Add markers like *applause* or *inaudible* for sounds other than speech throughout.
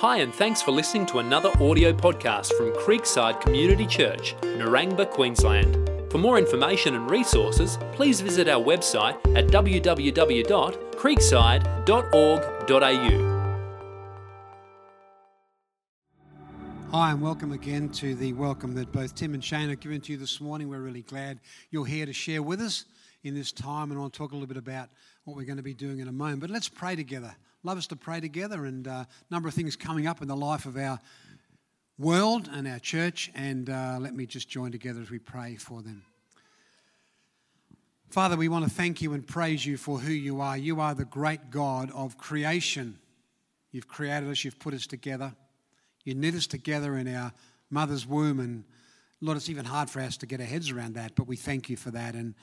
Hi, and thanks for listening to another audio podcast from Creekside Community Church, Narangba, Queensland. For more information and resources, please visit our website at www.creekside.org.au. Hi, and welcome again to the welcome that both Tim and Shane have given to you this morning. We're really glad you're here to share with us in this time, and I'll talk a little bit about what we're going to be doing in a moment. But let's pray together. Love us to pray together, and a uh, number of things coming up in the life of our world and our church. And uh, let me just join together as we pray for them. Father, we want to thank you and praise you for who you are. You are the great God of creation. You've created us, you've put us together. You knit us together in our mother's womb. And Lord, it's even hard for us to get our heads around that, but we thank you for that. And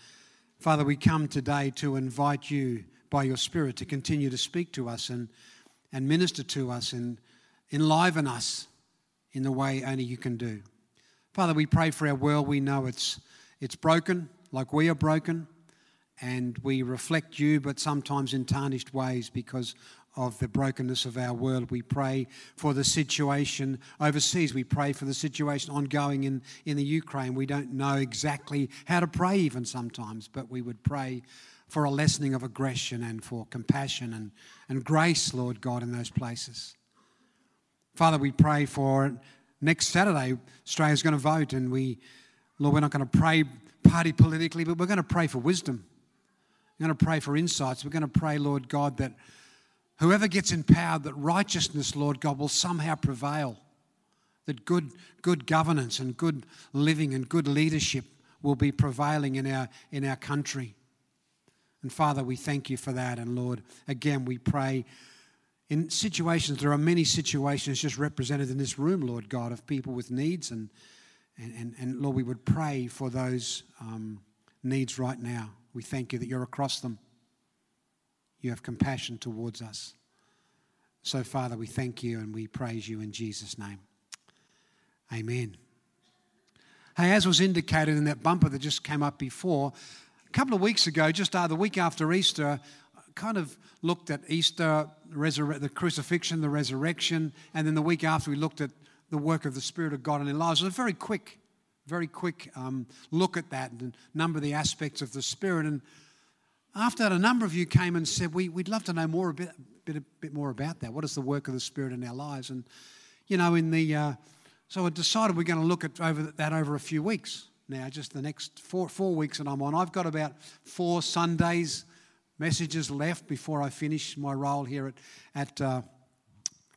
Father, we come today to invite you by your Spirit to continue to speak to us and, and minister to us and enliven us in the way only you can do. Father, we pray for our world. We know it's, it's broken, like we are broken, and we reflect you, but sometimes in tarnished ways because of the brokenness of our world. We pray for the situation overseas. We pray for the situation ongoing in, in the Ukraine. We don't know exactly how to pray, even sometimes, but we would pray for a lessening of aggression and for compassion and, and grace, Lord God, in those places. Father, we pray for next Saturday, Australia's going to vote, and we, Lord, we're not going to pray party politically, but we're going to pray for wisdom. We're going to pray for insights. We're going to pray, Lord God, that whoever gets empowered, that righteousness, Lord God, will somehow prevail. That good, good governance and good living and good leadership will be prevailing in our, in our country. And Father, we thank you for that. And Lord, again, we pray in situations, there are many situations just represented in this room, Lord God, of people with needs. And, and, and, and Lord, we would pray for those um, needs right now. We thank you that you're across them. You have compassion towards us. So, Father, we thank you and we praise you in Jesus' name. Amen. Hey, as was indicated in that bumper that just came up before, a couple of weeks ago, just uh, the week after Easter, kind of looked at Easter, the crucifixion, the resurrection, and then the week after we looked at the work of the Spirit of God in our lives. It was a very quick, very quick um, look at that and number of the aspects of the Spirit. And after that, a number of you came and said, we, would love to know more a bit, bit, a bit more about that. What is the work of the Spirit in our lives? And, you know, in the, uh, so I decided we're going to look at over that over a few weeks now, just the next four, four weeks that I'm on. I've got about four Sundays messages left before I finish my role here at, at, uh,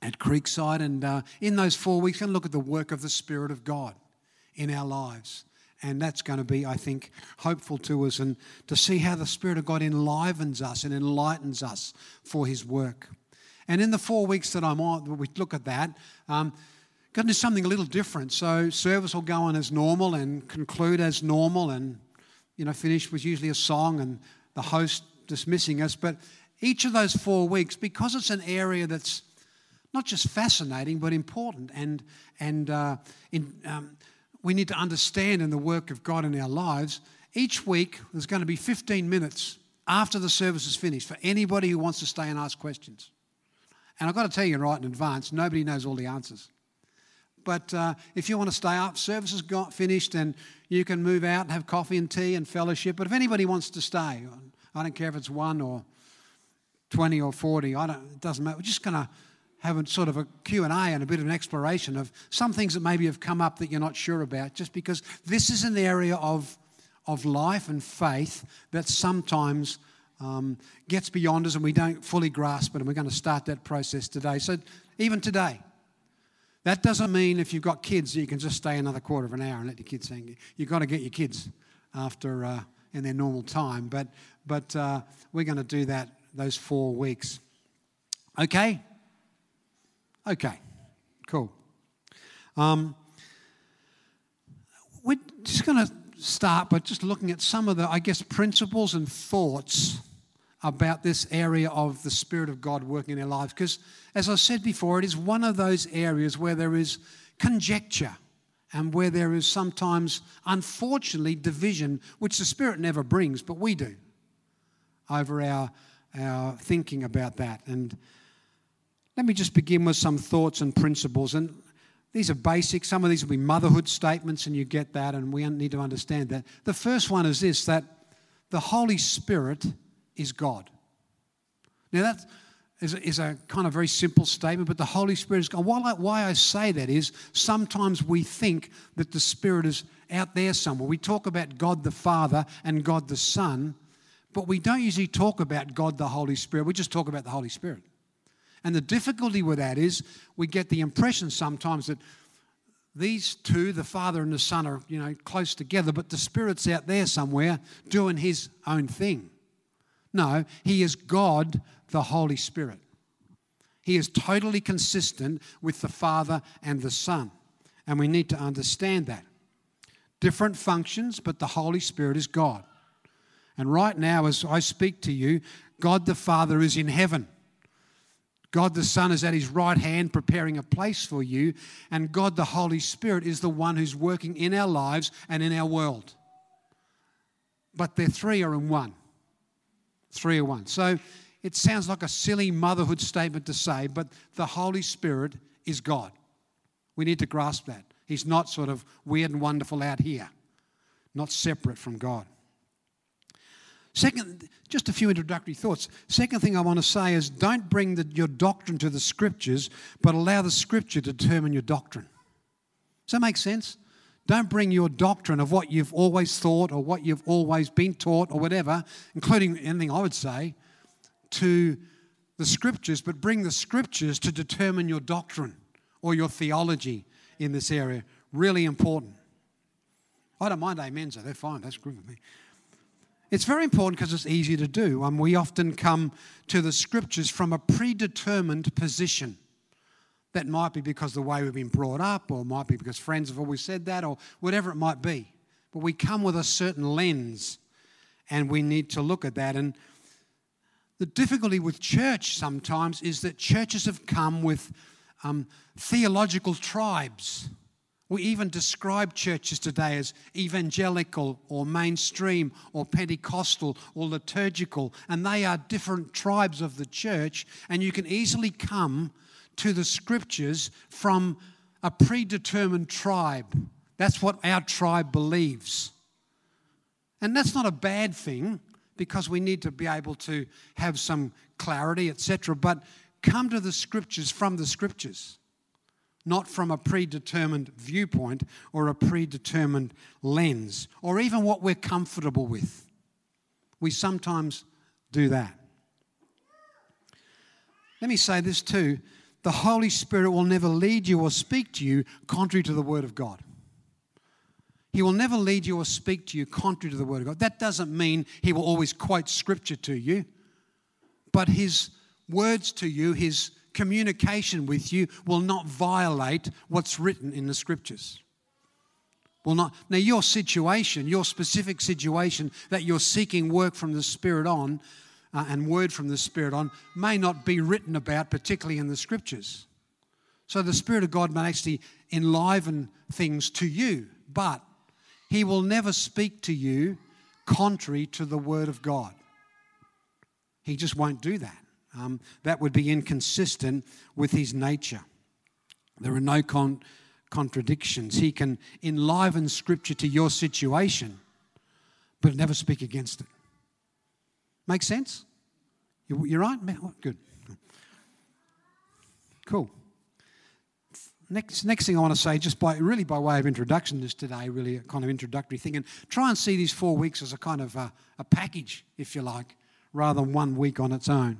at Creekside. And uh, in those four weeks, I'm going to look at the work of the Spirit of God in our lives. And that's going to be, I think, hopeful to us and to see how the Spirit of God enlivens us and enlightens us for His work. And in the four weeks that I'm on, we look at that. Um, Going to do something a little different. So service will go on as normal and conclude as normal, and you know, finish with usually a song and the host dismissing us. But each of those four weeks, because it's an area that's not just fascinating but important, and and uh, in, um, we need to understand in the work of God in our lives. Each week, there's going to be 15 minutes after the service is finished for anybody who wants to stay and ask questions. And I've got to tell you right in advance, nobody knows all the answers. But uh, if you want to stay up, service has got finished and you can move out and have coffee and tea and fellowship. But if anybody wants to stay, I don't care if it's one or 20 or 40, I don't, it doesn't matter. We're just going to have a sort of a Q&A and a bit of an exploration of some things that maybe have come up that you're not sure about, just because this is an area of, of life and faith that sometimes um, gets beyond us and we don't fully grasp it, and we're going to start that process today. So even today, that doesn't mean if you've got kids, you can just stay another quarter of an hour and let your kids sing. You've got to get your kids after uh, in their normal time. But, but uh, we're going to do that those four weeks. Okay? Okay, cool. Um, we're just going to start by just looking at some of the, I guess, principles and thoughts about this area of the Spirit of God working in our lives. Because, as I said before, it is one of those areas where there is conjecture and where there is sometimes, unfortunately, division, which the Spirit never brings, but we do over our, our thinking about that. And let me just begin with some thoughts and principles. And these are basic. Some of these will be motherhood statements, and you get that, and we need to understand that. The first one is this that the Holy Spirit is God. Now, that is a, is a kind of very simple statement, but the Holy Spirit is God. Why why I say that is sometimes we think that the Spirit is out there somewhere. We talk about God the Father and God the Son, but we don't usually talk about God the Holy Spirit. We just talk about the Holy Spirit. And the difficulty with that is we get the impression sometimes that these two, the Father and the Son, are you know close together, but the Spirit's out there somewhere doing His own thing. No, He is God, the Holy Spirit. He is totally consistent with the Father and the Son, and we need to understand that. Different functions, but the Holy Spirit is God. And right now, as I speak to you, God the Father is in heaven. God the Son is at his right hand preparing a place for you, and God the Holy Spirit is the one who's working in our lives and in our world. But the three are in one. Three are one. So it sounds like a silly motherhood statement to say, but the Holy Spirit is God. We need to grasp that. He's not sort of weird and wonderful out here, not separate from God. Second, just a few introductory thoughts. Second thing I want to say is don't bring the, your doctrine to the scriptures, but allow the scripture to determine your doctrine. Does that make sense? Don't bring your doctrine of what you've always thought or what you've always been taught or whatever, including anything I would say, to the scriptures, but bring the scriptures to determine your doctrine or your theology in this area. Really important. I don't mind amens, they're fine, that's good with me. It's very important because it's easy to do. Um, we often come to the scriptures from a predetermined position. That might be because the way we've been brought up, or might be because friends have always said that, or whatever it might be. But we come with a certain lens, and we need to look at that. And the difficulty with church sometimes is that churches have come with um, theological tribes. We even describe churches today as evangelical or mainstream or Pentecostal or liturgical, and they are different tribes of the church. And you can easily come to the scriptures from a predetermined tribe. That's what our tribe believes. And that's not a bad thing because we need to be able to have some clarity, etc. But come to the scriptures from the scriptures not from a predetermined viewpoint or a predetermined lens, or even what we're comfortable with. We sometimes do that. Let me say this too the Holy Spirit will never lead you or speak to you contrary to the Word of God. He will never lead you or speak to you contrary to the Word of God. That doesn't mean He will always quote Scripture to you, but His words to you, His communication with you will not violate what's written in the scriptures. Will not. Now, your situation, your specific situation that you're seeking work from the Spirit on uh, and word from the Spirit on may not be written about, particularly in the scriptures. So the Spirit of God may actually enliven things to you, but He will never speak to you contrary to the Word of God. He just won't do that. Um, that would be inconsistent with his nature. There are no con- contradictions. He can enliven scripture to your situation, but never speak against it. Make sense? You, you're right? Oh, good. Cool. Next, next thing I want to say, just by really by way of introduction, this today, really a kind of introductory thing, and try and see these four weeks as a kind of a, a package, if you like, rather than one week on its own.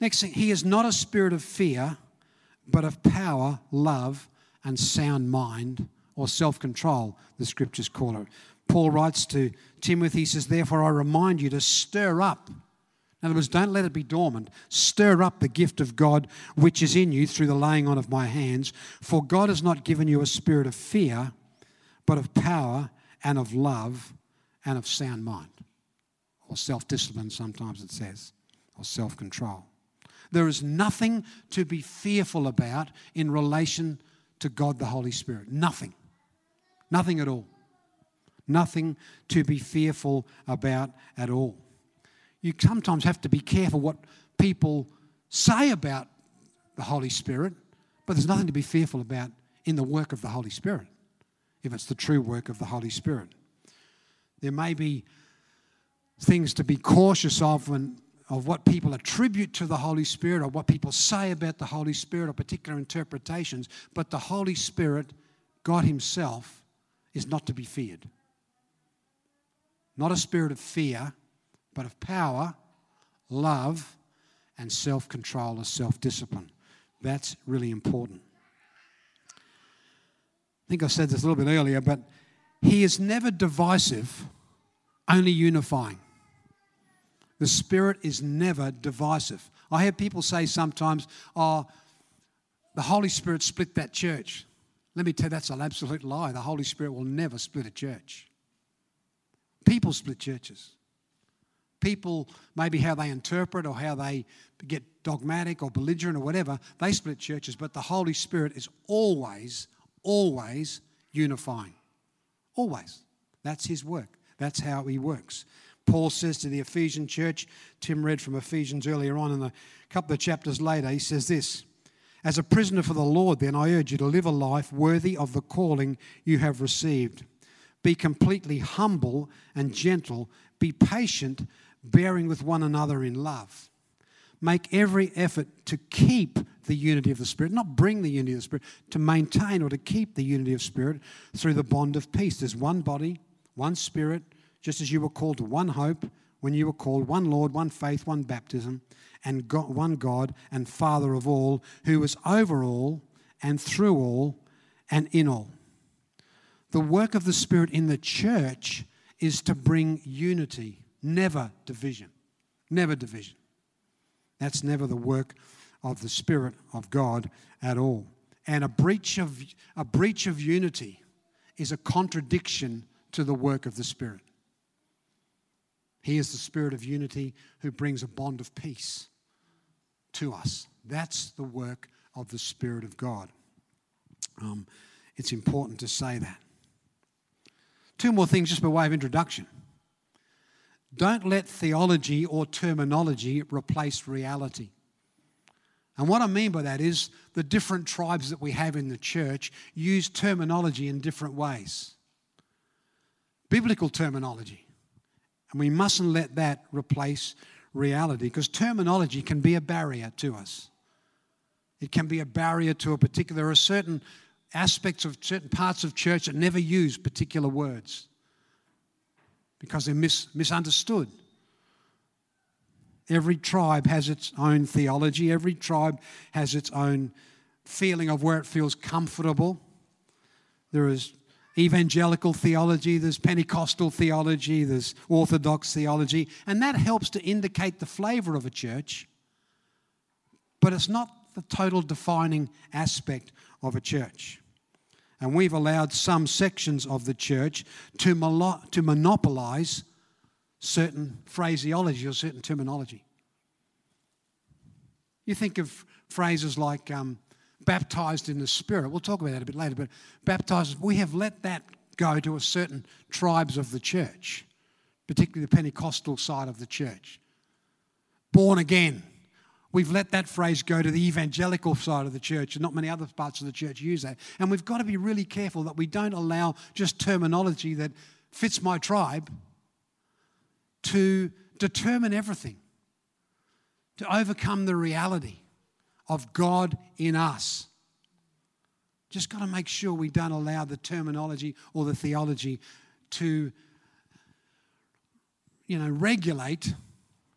Next thing, he is not a spirit of fear, but of power, love, and sound mind or self control, the scriptures call it. Paul writes to Timothy, he says, Therefore I remind you to stir up. In other words, don't let it be dormant. Stir up the gift of God which is in you through the laying on of my hands. For God has not given you a spirit of fear, but of power and of love and of sound mind. Or self discipline, sometimes it says, or self control. There is nothing to be fearful about in relation to God the Holy Spirit. Nothing. Nothing at all. Nothing to be fearful about at all. You sometimes have to be careful what people say about the Holy Spirit, but there's nothing to be fearful about in the work of the Holy Spirit, if it's the true work of the Holy Spirit. There may be things to be cautious of when, of what people attribute to the Holy Spirit or what people say about the Holy Spirit or particular interpretations, but the Holy Spirit, God Himself, is not to be feared. Not a spirit of fear, but of power, love, and self control or self discipline. That's really important. I think I said this a little bit earlier, but He is never divisive, only unifying. The Spirit is never divisive. I hear people say sometimes, oh, the Holy Spirit split that church. Let me tell you, that's an absolute lie. The Holy Spirit will never split a church. People split churches. People, maybe how they interpret or how they get dogmatic or belligerent or whatever, they split churches, but the Holy Spirit is always, always unifying. Always. That's His work. That's how He works. Paul says to the Ephesian church, Tim read from Ephesians earlier on, and a couple of chapters later, he says this As a prisoner for the Lord, then, I urge you to live a life worthy of the calling you have received. Be completely humble and gentle, be patient, bearing with one another in love. Make every effort to keep the unity of the Spirit, not bring the unity of the Spirit, to maintain or to keep the unity of Spirit through the bond of peace. There's one body, one Spirit just as you were called to one hope when you were called one Lord, one faith, one baptism, and God, one God and Father of all, who is over all and through all and in all. The work of the Spirit in the church is to bring unity, never division. Never division. That's never the work of the Spirit of God at all. And a breach of, a breach of unity is a contradiction to the work of the Spirit. He is the Spirit of unity who brings a bond of peace to us. That's the work of the Spirit of God. Um, it's important to say that. Two more things just by way of introduction. Don't let theology or terminology replace reality. And what I mean by that is the different tribes that we have in the church use terminology in different ways. Biblical terminology and we mustn't let that replace reality because terminology can be a barrier to us. It can be a barrier to a particular, there are certain aspects of certain parts of church that never use particular words because they're mis- misunderstood. Every tribe has its own theology, every tribe has its own feeling of where it feels comfortable. There is evangelical theology, there's Pentecostal theology, there's Orthodox theology, and that helps to indicate the flavour of a church, but it's not the total defining aspect of a church. And we've allowed some sections of the church to, malo- to monopolize certain phraseology or certain terminology. You think of phrases like um, baptized in the Spirit. We'll talk about that a bit later, but baptized, we have let that go to a certain tribes of the church, particularly the Pentecostal side of the church. Born again. We've let that phrase go to the evangelical side of the church, and not many other parts of the church use that. And we've got to be really careful that we don't allow just terminology that fits my tribe to determine everything, to overcome the reality of God in us. Just got to make sure we don't allow the terminology or the theology to, you know, regulate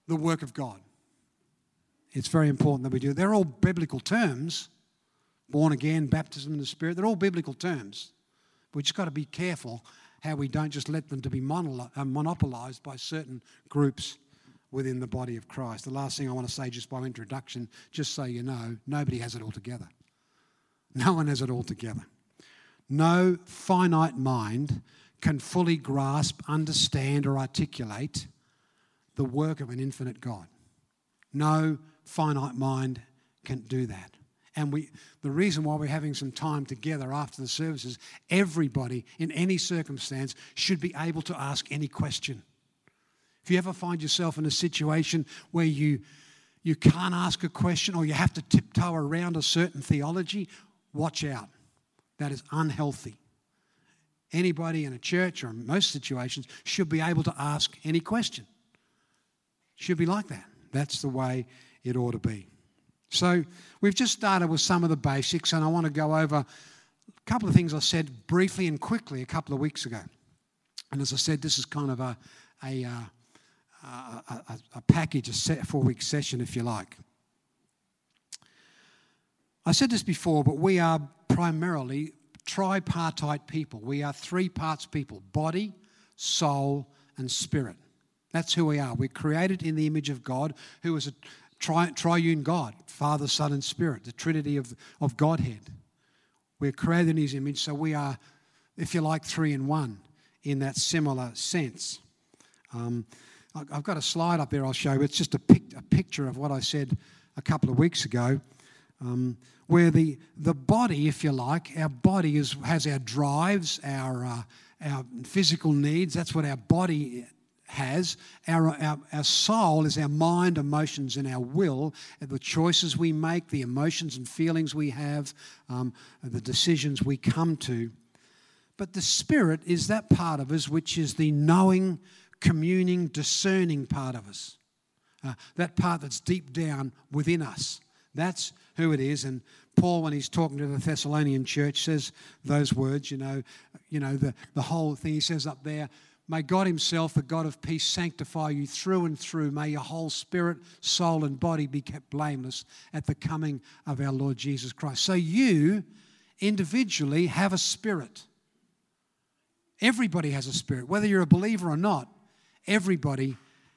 the work of God. It's very important that we do. They're all biblical terms born again, baptism in the Spirit. They're all biblical terms. We just got to be careful how we don't just let them to be uh, monopolized by certain groups within the body of Christ. The last thing I want to say, just by introduction, just so you know, nobody has it all together. No one has it all together. No finite mind can fully grasp, understand, or articulate the work of an infinite God. No finite mind can do that. And we, the reason why we're having some time together after the services, everybody in any circumstance should be able to ask any question. If you ever find yourself in a situation where you you can't ask a question or you have to tiptoe around a certain theology, watch out. That is unhealthy. Anybody in a church or in most situations should be able to ask any question. Should be like that. That's the way it ought to be. So, we've just started with some of the basics, and I want to go over a couple of things I said briefly and quickly a couple of weeks ago. And as I said, this is kind of a, a, uh, a, a, package, a four week session, if you like. I said this before, but we are primarily tripartite people. We are three parts people body, soul, and spirit. That's who we are. We're created in the image of God, who is a tri- triune God Father, Son, and Spirit, the Trinity of, of Godhead. We're created in His image, so we are, if you like, three in one in that similar sense. Um, I've got a slide up there I'll show you. It's just a, pic- a picture of what I said a couple of weeks ago, um, where the, the body, if you like, our body is, has our drives, our, uh, our physical needs. That's what our body has. Our, our, our soul is our mind, emotions, and our will, and the choices we make, the emotions and feelings we have, um, the decisions we come to. But the spirit is that part of us which is the knowing, communing, discerning part of us. Uh, that part that's deep down within us. That's who it is. And Paul, when he's talking to the Thessalonian church, says those words, you know, you know, the, the whole thing he says up there, May God Himself, the God of peace, sanctify you through and through. May your whole spirit, soul, and body be kept blameless at the coming of our Lord Jesus Christ. So you individually have a spirit. Everybody has a spirit. Whether you're a believer or not, everybody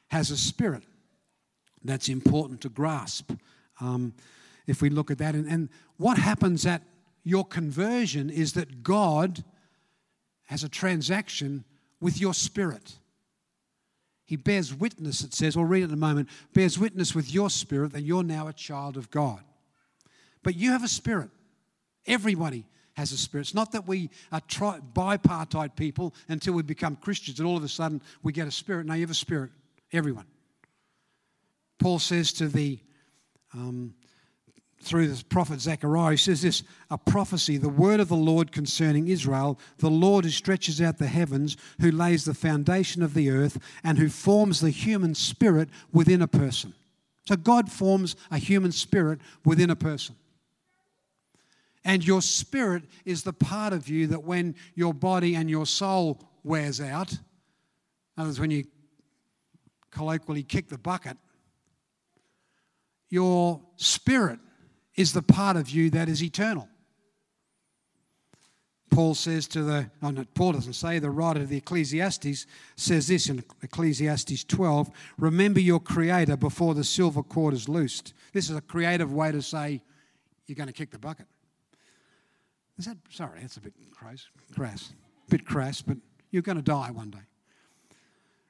has a spirit. That's important to grasp um, if we look at that. And, and what happens at your conversion is that God has a transaction with your spirit. He bears witness, it says, we'll read it in a moment, bears witness with your spirit that you're now a child of God. But you have a spirit. Everybody has a spirit. It's not that we are tri- bipartite people until we become Christians and all of a sudden we get a spirit. Now you have a spirit. Everyone. Paul says to the um, through the prophet Zechariah. He says this a prophecy, the word of the Lord concerning Israel, the Lord who stretches out the heavens, who lays the foundation of the earth, and who forms the human spirit within a person. So God forms a human spirit within a person. And your spirit is the part of you that when your body and your soul wears out, in other words, when you colloquially kick the bucket, your spirit is the part of you that is eternal. Paul says to the, oh no, Paul doesn't say, the writer of the Ecclesiastes says this in Ecclesiastes 12 Remember your Creator before the silver cord is loosed. This is a creative way to say you're going to kick the bucket. Is that, sorry, that's a bit crass, crass, bit crass, but you're going to die one day.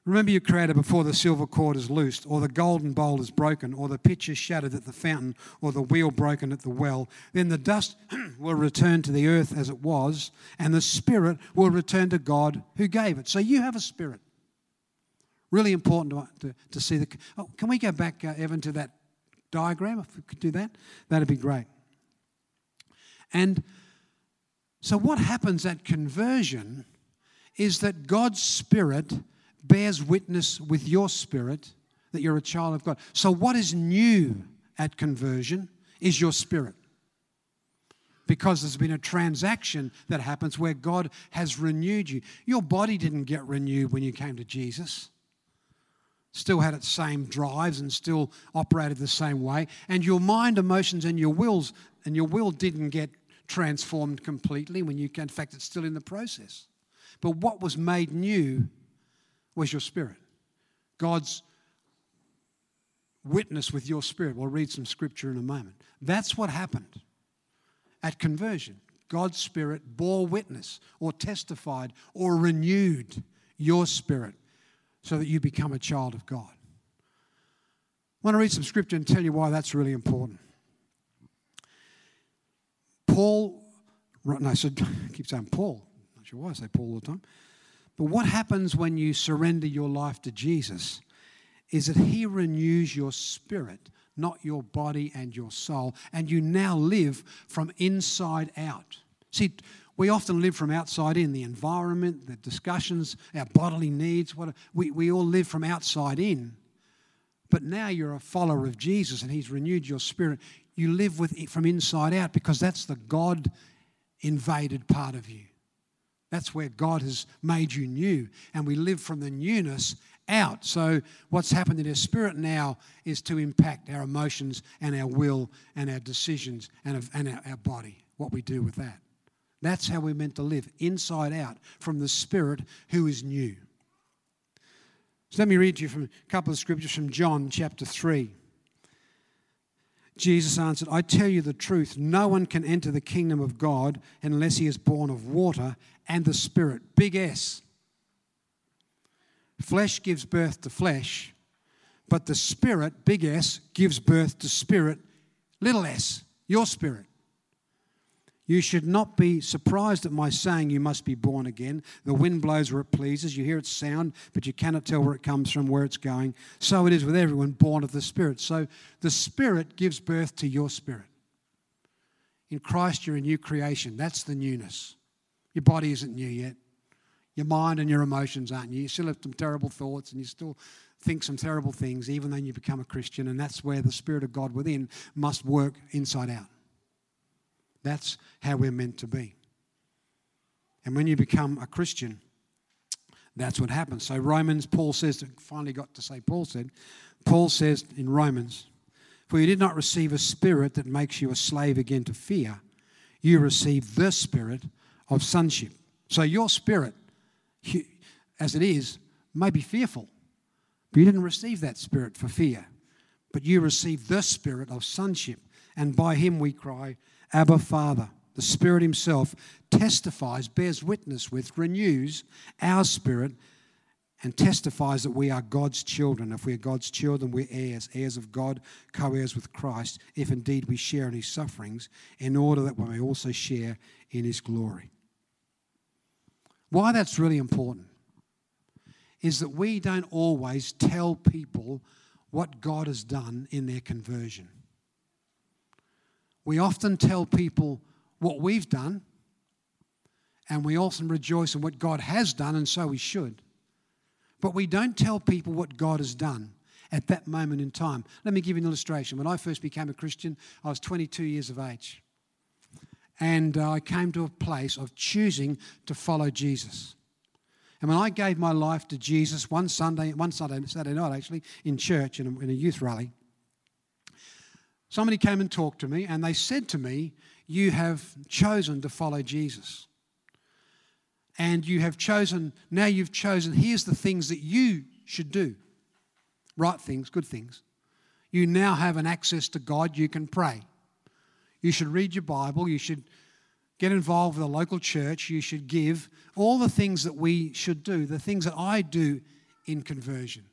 Remember your Creator before the silver cord is loosed, or the golden bowl is broken, or the pitcher shattered at the fountain, or the wheel broken at the well. Then the dust *clears throat* will return to the earth as it was, and the spirit will return to God who gave it. So you have a spirit. Really important to, to, to see the. Oh, can we go back, uh, Evan, to that diagram? If we could do that, that'd be great. And so, what happens at conversion is that God's Spirit bears witness with your spirit that you're a child of God. So, what is new at conversion is your spirit. Because there's been a transaction that happens where God has renewed you. Your body didn't get renewed when you came to Jesus. Still had its same drives and still operated the same way. And your mind, emotions, and your wills and your will didn't get transformed completely when you in fact it's still in the process. But what was made new was your spirit. God's witness with your spirit. We'll read some scripture in a moment. That's what happened at conversion. God's spirit bore witness or testified or renewed your spirit so that you become a child of God. I want to read some scripture and tell you why that's really important. Paul, no, I said, I *laughs* keep saying Paul. Not sure why I say Paul all the time. But what happens when you surrender your life to Jesus is that He renews your spirit, not your body and your soul. And you now live from inside out. See, we often live from outside in the environment, the discussions, our bodily needs. What, we, we all live from outside in. But now you're a follower of Jesus and He's renewed your spirit. You live with it from inside out because that's the God invaded part of you. That's where God has made you new. And we live from the newness out. So, what's happened in our spirit now is to impact our emotions and our will and our decisions and, and our, body, what we do with that. That's how we're meant to live, inside out, from the Spirit who is new. So let me read to you from a couple of scriptures from John chapter 3. Jesus answered, I tell you the truth, no one can enter the kingdom of God unless he is born of water and the Spirit. Big S. Flesh gives birth to flesh, but the Spirit, big S, gives birth to spirit, little s, your spirit. You should not be surprised at my saying you must be born again. The wind blows where it pleases. You hear its sound, but you cannot tell where it comes from, where it's going. So it is with everyone born of the Spirit. So the Spirit gives birth to your spirit. In Christ, you're a new creation. That's the newness. Your body isn't new yet. Your mind and your emotions aren't new. You still have some terrible thoughts and you still think some terrible things, even though you become a Christian. And that's where the Spirit of God within must work inside out. That's how we're meant to be. And when you become a Christian, that's what happens. So, Romans, Paul says, finally got to say, Paul said, Paul says in Romans, For you did not receive a spirit that makes you a slave again to fear, you received the spirit of sonship. So, your spirit, as it is, may be fearful, but you didn't receive that spirit for fear, but you received the spirit of sonship. And by him we cry, Abba, Father. The Spirit Himself testifies, bears witness with, renews our spirit, and testifies that we are God's children. If we are God's children, we're heirs, heirs of God, co heirs with Christ, if indeed we share in His sufferings, in order that we may also share in His glory. Why that's really important is that we don't always tell people what God has done in their conversion. We often tell people what we've done, and we often rejoice in what God has done, and so we should. But we don't tell people what God has done at that moment in time. Let me give you an illustration. When I first became a Christian, I was 22 years of age. And uh, I came to a place of choosing to follow Jesus. And when I gave my life to Jesus one Sunday, one Sunday, Saturday night actually, in church, in a, in a youth rally, Somebody came and talked to me, and they said to me, You have chosen to follow Jesus. And you have chosen, now you've chosen, here's the things that you should do right things, good things. You now have an access to God, you can pray. You should read your Bible, you should get involved with a local church, you should give, all the things that we should do, the things that I do in conversion.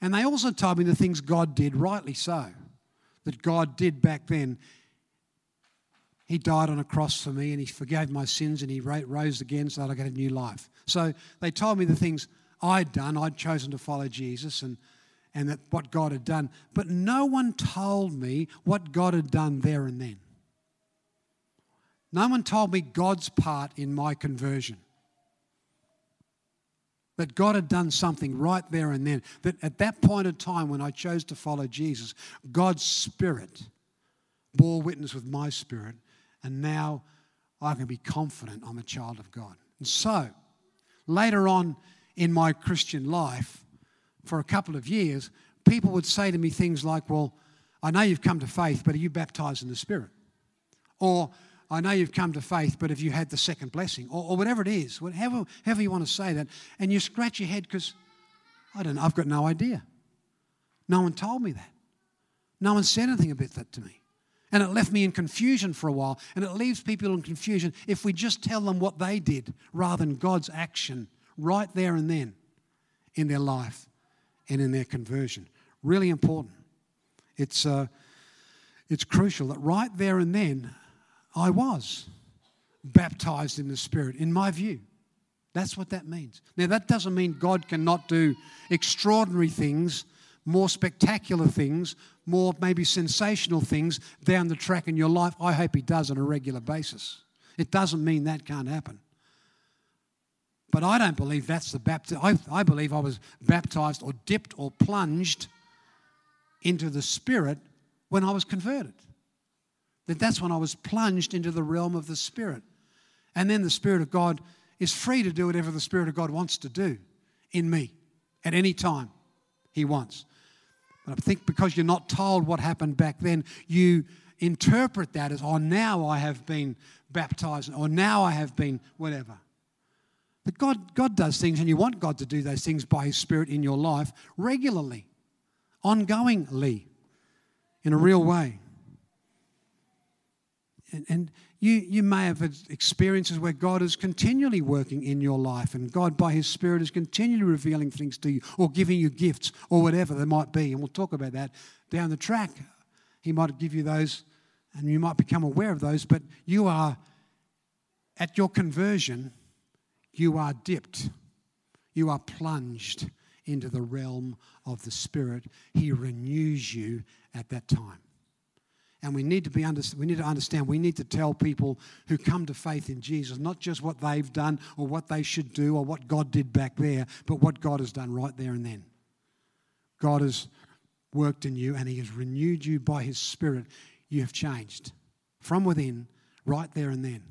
And they also told me the things God did, rightly so that God did back then. He died on a cross for me and He forgave my sins and He rose again so that I get a new life. So they told me the things I'd done. I'd chosen to follow Jesus and, and that what God had done. But no one told me what God had done there and then. No one told me God's part in my conversion that God had done something right there and then. That at that point in time when I chose to follow Jesus, God's Spirit bore witness with my spirit, and now I can be confident I'm a child of God. And so, later on in my Christian life, for a couple of years, people would say to me things like, Well, I know you've come to faith, but are you baptized in the Spirit? Or, I know you've come to faith, but have you had the second blessing? Or, or whatever it is, whatever, however you want to say that. And you scratch your head because, I don't know, I've got no idea. No one told me that. No one said anything about that to me. And it left me in confusion for a while. And it leaves people in confusion if we just tell them what they did rather than God's action right there and then in their life and in their conversion. Really important. It's, uh, it's crucial that right there and then I was baptized in the Spirit, in my view. That's what that means. Now, that doesn't mean God cannot do extraordinary things more spectacular things, more maybe sensational things down the track in your life. I hope He does on a regular basis. It doesn't mean that can't happen. But I don't believe that's the baptism. I, I believe I was baptized or dipped or plunged into the Spirit when I was converted. That that's when I was plunged into the realm of the Spirit. And then the Spirit of God is free to do whatever the Spirit of God wants to do in me at any time He wants. But I think because you're not told what happened back then, you interpret that as, oh, now I have been baptized, or now I have been whatever. But God, God does things, and you want God to do those things by His Spirit in your life regularly, ongoingly, in a real way. And, and you, you may have had experiences where God is continually working in your life, and God, by His Spirit, is continually revealing things to you, or giving you gifts, or whatever they might be. And we'll talk about that down the track. He might give you those, and you might become aware of those, but you are, at your conversion, you are dipped, you are plunged into the realm of the Spirit. He renews you at that time. And we need to be under, we need to understand we need to tell people who come to faith in Jesus not just what they've done or what they should do or what God did back there, but what God has done right there and then. God has worked in you and He has renewed you by His Spirit. You have changed from within, right there and then.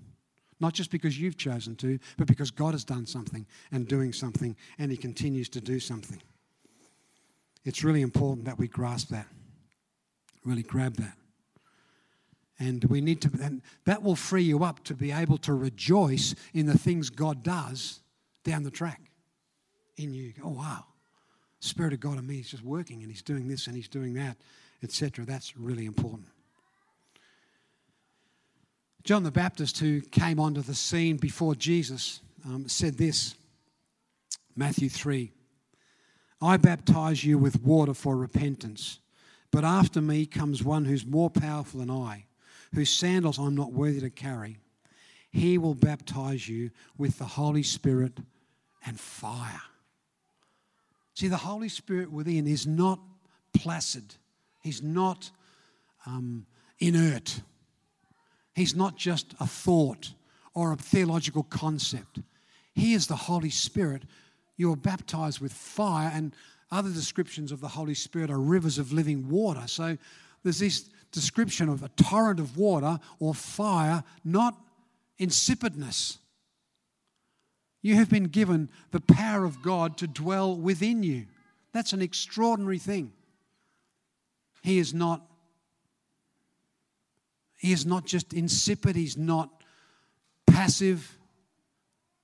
Not just because you've chosen to, but because God has done something and doing something, and He continues to do something. It's really important that we grasp that, really grab that. And we need to, and that will free you up to be able to rejoice in the things God does down the track in you. Oh, wow. Spirit of God in me is just working and He's doing this and He's doing that, etc. That's really important. John the Baptist, who came onto the scene before Jesus, um, said this Matthew 3 I baptize you with water for repentance, but after me comes one who's more powerful than I whose sandals I'm not worthy to carry. He will baptize you with the Holy Spirit and fire. See, the Holy Spirit within is not placid, He's not um, inert, He's not just a thought or a theological concept. He is the Holy Spirit. You are baptized with fire, and other descriptions of the Holy Spirit are rivers of living water. So there's this description of a torrent of water or fire, not insipidness. You have been given the power of God to dwell within you. That's an extraordinary thing. He is not he is not just insipid, he's not passive.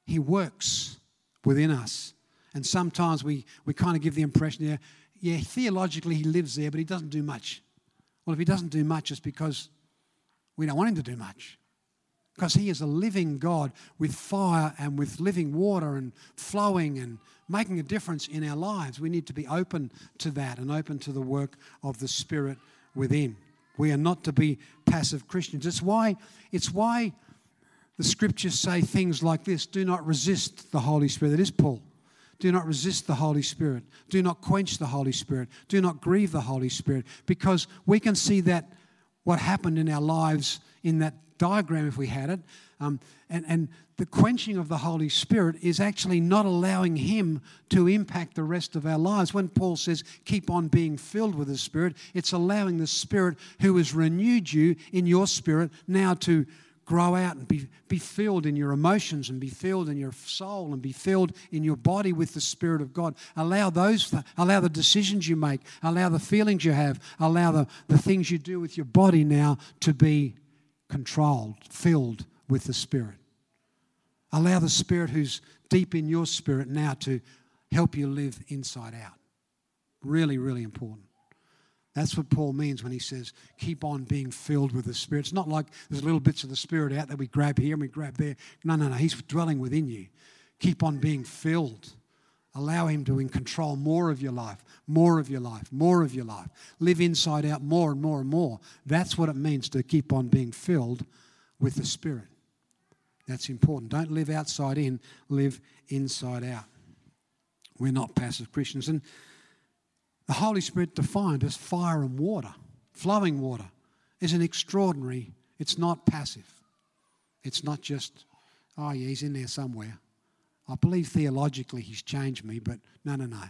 He works within us. And sometimes we, we kind of give the impression, yeah, yeah, theologically he lives there, but he doesn't do much. Well, if he doesn't do much, it's because we don't want him to do much. Because he is a living God with fire and with living water and flowing and making a difference in our lives. We need to be open to that and open to the work of the Spirit within. We are not to be passive Christians. It's why, it's why the scriptures say things like this do not resist the Holy Spirit. It is Paul. Do not resist the Holy Spirit. Do not quench the Holy Spirit. Do not grieve the Holy Spirit. Because we can see that what happened in our lives in that diagram, if we had it, um, and, and the quenching of the Holy Spirit is actually not allowing Him to impact the rest of our lives. When Paul says, keep on being filled with the Spirit, it's allowing the Spirit who has renewed you in your spirit now to grow out and be, be filled in your emotions and be filled in your soul and be filled in your body with the Spirit of God. Allow those, allow the decisions you make, allow the feelings you have, allow the, the things you do with your body now to be controlled, filled with the Spirit. Allow the Spirit who's deep in your spirit now to help you live inside out. Really, really important. That's what Paul means when he says, keep on being filled with the Spirit. It's not like there's little bits of the Spirit out that we grab here and we grab there. No, no, no. He's dwelling within you. Keep on being filled. Allow Him to control more of your life, more of your life, more of your life. Live inside out more and more and more. That's what it means to keep on being filled with the Spirit. That's important. Don't live outside in, live inside out. We're not passive Christians. And The Holy Spirit defined as fire and water, flowing water, is an extraordinary, it's not passive. It's not just, oh, yeah, he's in there somewhere. I believe theologically he's changed me, but no, no, no.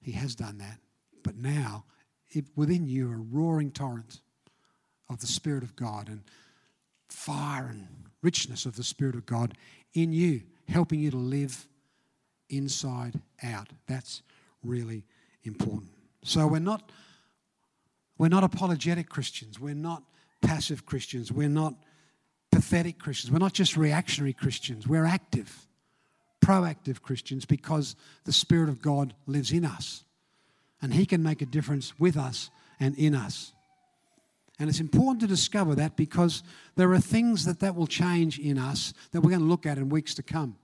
He has done that. But now, it, within you, a roaring torrent of the Spirit of God and fire and richness of the Spirit of God in you, helping you to live inside out. That's really important. So we're not we're not apologetic Christians. We're not passive Christians. We're not pathetic Christians. We're not just reactionary Christians. We're active, proactive Christians because the Spirit of God lives in us. And He can make a difference with us and in us. And it's important to discover that because there are things that that will change in us that we're going to look at in weeks to come.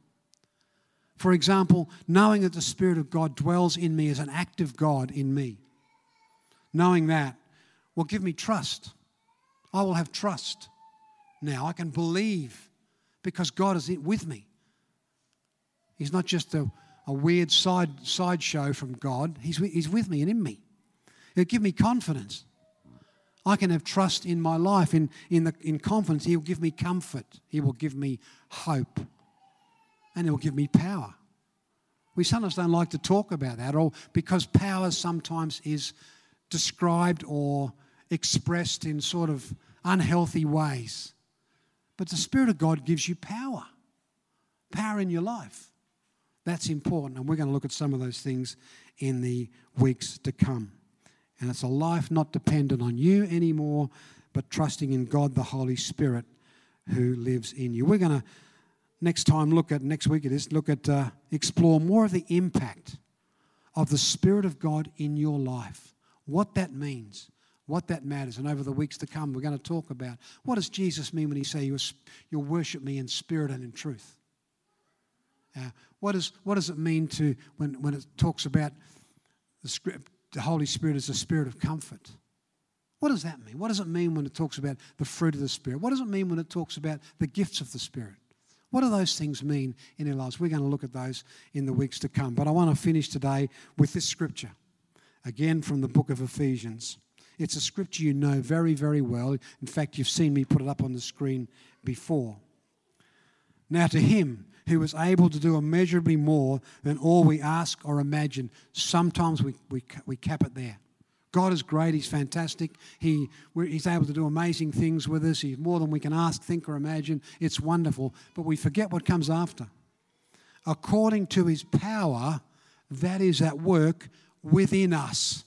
For example, knowing that the Spirit of God dwells in me as an active God in me. Knowing that will give me trust. I will have trust now. I can believe because God is with me. He's not just a, a weird side sideshow from God, he's, he's with me and in me. He'll give me confidence. I can have trust in my life, in, in, the, in confidence. He'll give me comfort. He will give me hope. And He'll give me power. We sometimes don't like to talk about that, or because power sometimes is described or expressed in sort of unhealthy ways. But the Spirit of God gives you power, power in your life. That's important, and we're going to look at some of those things in the weeks to come. And it's a life not dependent on you anymore, but trusting in God the Holy Spirit who lives in you. We're going to next time look at next week it is look at uh, explore more of the impact of the Spirit of God in your life, what that means, what that matters. And over the weeks to come, we're going to talk about what does Jesus mean when he say you'll worship me in spirit and in truth. Uh, what, is, what does it mean to when, when it talks about the, script, the Holy Spirit as a spirit of comfort? What does that mean? What does it mean when it talks about the fruit of the Spirit? What does it mean when it talks about the gifts of the Spirit? What do those things mean in our lives? We're going to look at those in the weeks to come. But I want to finish today with this scripture, again from the book of Ephesians. It's a scripture you know very, very well. In fact, you've seen me put it up on the screen before. Now, to him who was able to do immeasurably more than all we ask or imagine, sometimes we, we, we cap it there. God is great. He's fantastic. He, he's able to do amazing things with us. He's more than we can ask, think, or imagine. It's wonderful. But we forget what comes after. According to his power that is at work within us.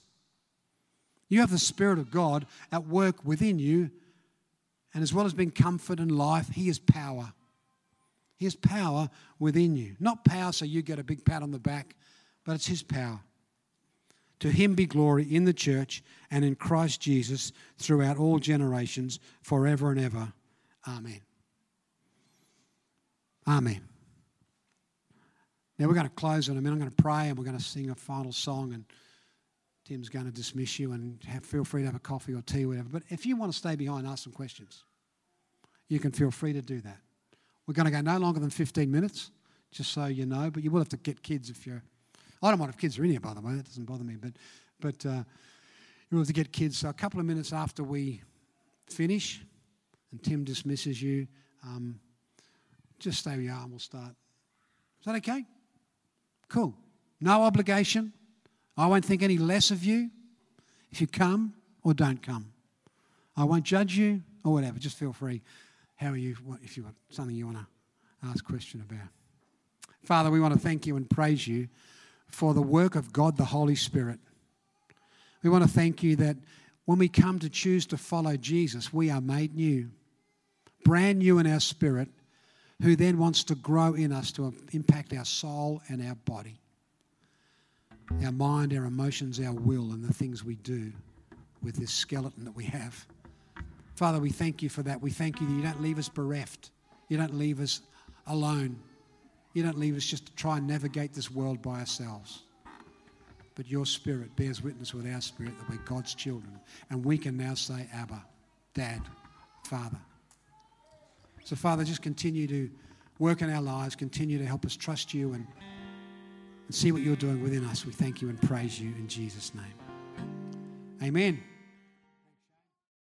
You have the Spirit of God at work within you. And as well as being comfort and life, he is power. He has power within you. Not power so you get a big pat on the back, but it's his power. To him be glory in the church and in Christ Jesus throughout all generations, forever and ever. Amen. Amen. Now we're going to close in a minute. I'm going to pray and we're going to sing a final song and Tim's going to dismiss you and have, feel free to have a coffee or tea or whatever. But if you want to stay behind ask some questions, you can feel free to do that. We're going to go no longer than 15 minutes, just so you know, but you will have to get kids if you're I don't mind if kids are in here, by the way. That doesn't bother me. But, but uh, you have to get kids. So a couple of minutes after we finish, and Tim dismisses you, um, just stay where you are, and we'll start. Is that okay? Cool. No obligation. I won't think any less of you if you come or don't come. I won't judge you or whatever. Just feel free. How are you? If you've got something you want to ask question about. Father, we want to thank you and praise you for the work of God the Holy Spirit. We want to thank you that when we come to choose to follow Jesus, we are made new, brand new in our spirit, who then wants to grow in us to impact our soul and our body, our mind, our emotions, our will, and the things we do with this skeleton that we have. Father, we thank you for that. We thank you that you don't leave us bereft, you don't leave us alone. You don't leave us just to try and navigate this world by ourselves. But your spirit bears witness with our spirit that we're God's children. And we can now say, Abba, Dad, Father. So, Father, just continue to work in our lives, continue to help us trust you and and see what you're doing within us. We thank you and praise you in Jesus' name. Amen.